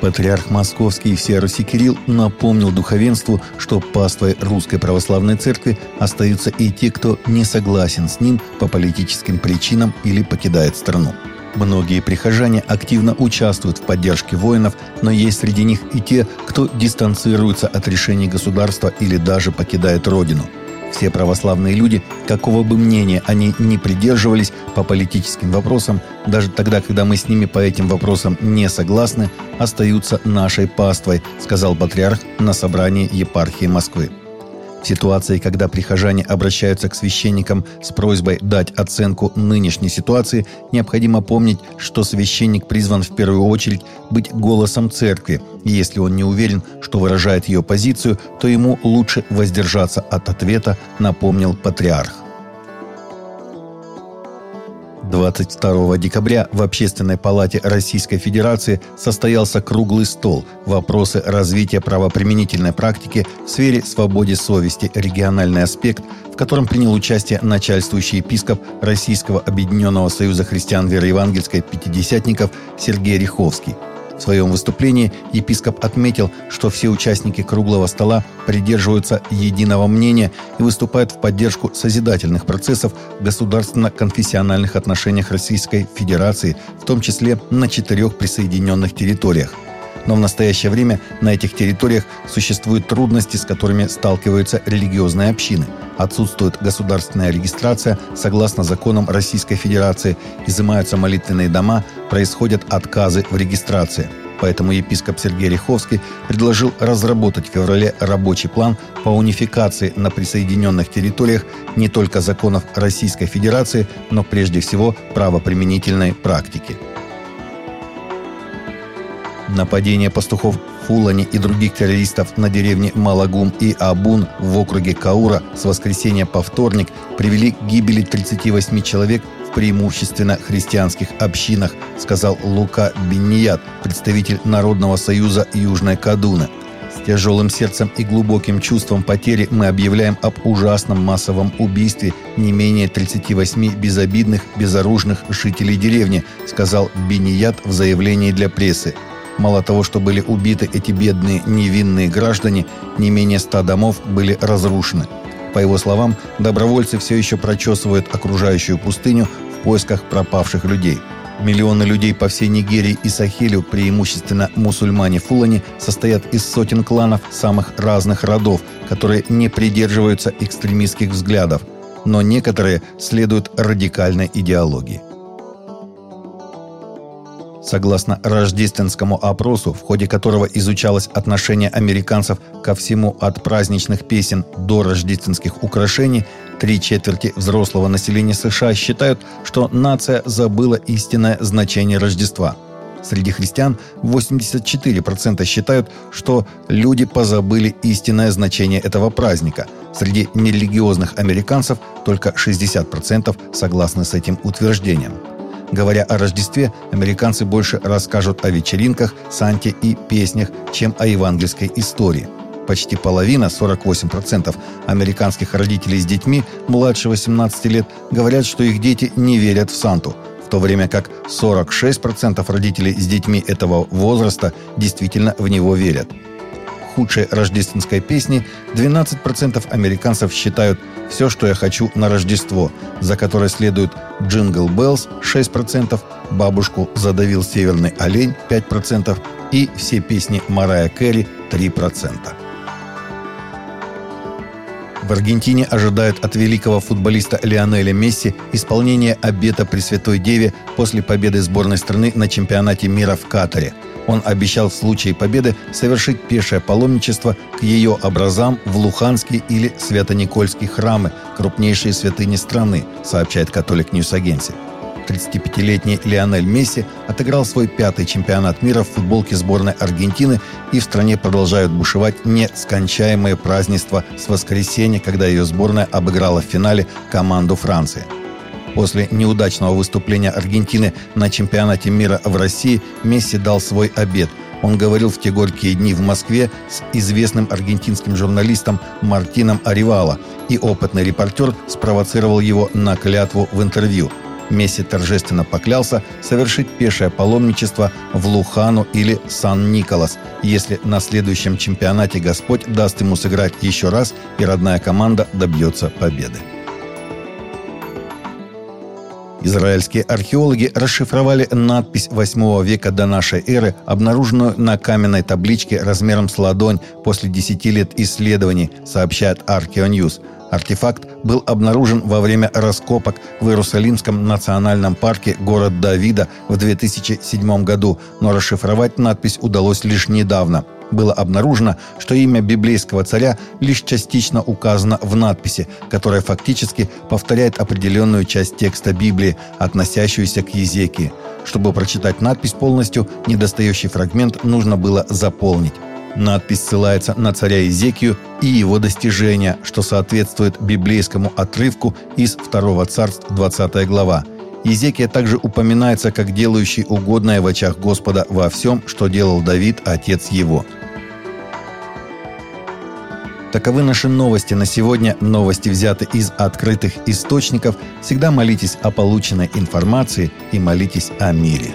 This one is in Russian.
Патриарх Московский всея Руси Кирилл напомнил духовенству, что паствой Русской Православной Церкви остаются и те, кто не согласен с ним по политическим причинам или покидает страну. Многие прихожане активно участвуют в поддержке воинов, но есть среди них и те, кто дистанцируется от решений государства или даже покидает родину – все православные люди, какого бы мнения они ни придерживались по политическим вопросам, даже тогда, когда мы с ними по этим вопросам не согласны, остаются нашей паствой, сказал патриарх на собрании епархии Москвы. В ситуации, когда прихожане обращаются к священникам с просьбой дать оценку нынешней ситуации, необходимо помнить, что священник призван в первую очередь быть голосом церкви, и если он не уверен, что выражает ее позицию, то ему лучше воздержаться от ответа, напомнил патриарх. 22 декабря в Общественной палате Российской Федерации состоялся круглый стол «Вопросы развития правоприменительной практики в сфере свободы совести. Региональный аспект», в котором принял участие начальствующий епископ Российского Объединенного Союза Христиан Вероевангельской Пятидесятников Сергей Риховский – в своем выступлении епископ отметил, что все участники круглого стола придерживаются единого мнения и выступают в поддержку созидательных процессов в государственно-конфессиональных отношениях Российской Федерации, в том числе на четырех присоединенных территориях – но в настоящее время на этих территориях существуют трудности, с которыми сталкиваются религиозные общины. Отсутствует государственная регистрация согласно законам Российской Федерации, изымаются молитвенные дома, происходят отказы в регистрации. Поэтому епископ Сергей Риховский предложил разработать в феврале рабочий план по унификации на присоединенных территориях не только законов Российской Федерации, но прежде всего правоприменительной практики. Нападение пастухов Фулани и других террористов на деревне Малагум и Абун в округе Каура с воскресенья по вторник привели к гибели 38 человек в преимущественно христианских общинах, сказал Лука Бенният, представитель Народного союза Южной Кадуна. С тяжелым сердцем и глубоким чувством потери мы объявляем об ужасном массовом убийстве не менее 38 безобидных, безоружных жителей деревни, сказал Беният в заявлении для прессы. Мало того, что были убиты эти бедные невинные граждане, не менее ста домов были разрушены. По его словам, добровольцы все еще прочесывают окружающую пустыню в поисках пропавших людей. Миллионы людей по всей Нигерии и Сахелю, преимущественно мусульмане Фулани, состоят из сотен кланов самых разных родов, которые не придерживаются экстремистских взглядов, но некоторые следуют радикальной идеологии. Согласно рождественскому опросу, в ходе которого изучалось отношение американцев ко всему от праздничных песен до рождественских украшений, три четверти взрослого населения США считают, что нация забыла истинное значение Рождества. Среди христиан 84% считают, что люди позабыли истинное значение этого праздника. Среди нерелигиозных американцев только 60% согласны с этим утверждением. Говоря о Рождестве, американцы больше расскажут о вечеринках, Санте и песнях, чем о евангельской истории. Почти половина, 48% американских родителей с детьми младше 18 лет говорят, что их дети не верят в Санту, в то время как 46% родителей с детьми этого возраста действительно в него верят худшей рождественской песни 12% американцев считают «Все, что я хочу на Рождество», за которой следует «Jingle Bells» 6%, «Бабушку задавил северный олень» 5% и все песни Марайи Кэрри 3%. В Аргентине ожидают от великого футболиста Лионеля Месси исполнения обета Пресвятой Деве после победы сборной страны на чемпионате мира в Катаре – он обещал в случае победы совершить пешее паломничество к ее образам в Луханские или Свято-Никольские храмы, крупнейшие святыни страны, сообщает Catholic News Agency. 35-летний Лионель Месси отыграл свой пятый чемпионат мира в футболке сборной Аргентины, и в стране продолжают бушевать нескончаемые празднества с воскресенья, когда ее сборная обыграла в финале команду Франции – После неудачного выступления Аргентины на чемпионате мира в России Месси дал свой обет. Он говорил в те горькие дни в Москве с известным аргентинским журналистом Мартином Аривала, и опытный репортер спровоцировал его на клятву в интервью. Месси торжественно поклялся совершить пешее паломничество в Лухану или Сан-Николас, если на следующем чемпионате Господь даст ему сыграть еще раз и родная команда добьется победы. Израильские археологи расшифровали надпись 8 века до нашей эры, обнаруженную на каменной табличке размером с ладонь после 10 лет исследований, сообщает Archeonews. Артефакт был обнаружен во время раскопок в Иерусалимском национальном парке город Давида в 2007 году, но расшифровать надпись удалось лишь недавно – было обнаружено, что имя библейского царя лишь частично указано в надписи, которая фактически повторяет определенную часть текста Библии, относящуюся к Езекии. Чтобы прочитать надпись полностью, недостающий фрагмент нужно было заполнить. Надпись ссылается на царя Езекию и его достижения, что соответствует библейскому отрывку из 2 царств 20 глава. Езекия также упоминается как делающий угодное в очах Господа во всем, что делал Давид, отец его – Таковы наши новости на сегодня. Новости взяты из открытых источников. Всегда молитесь о полученной информации и молитесь о мире.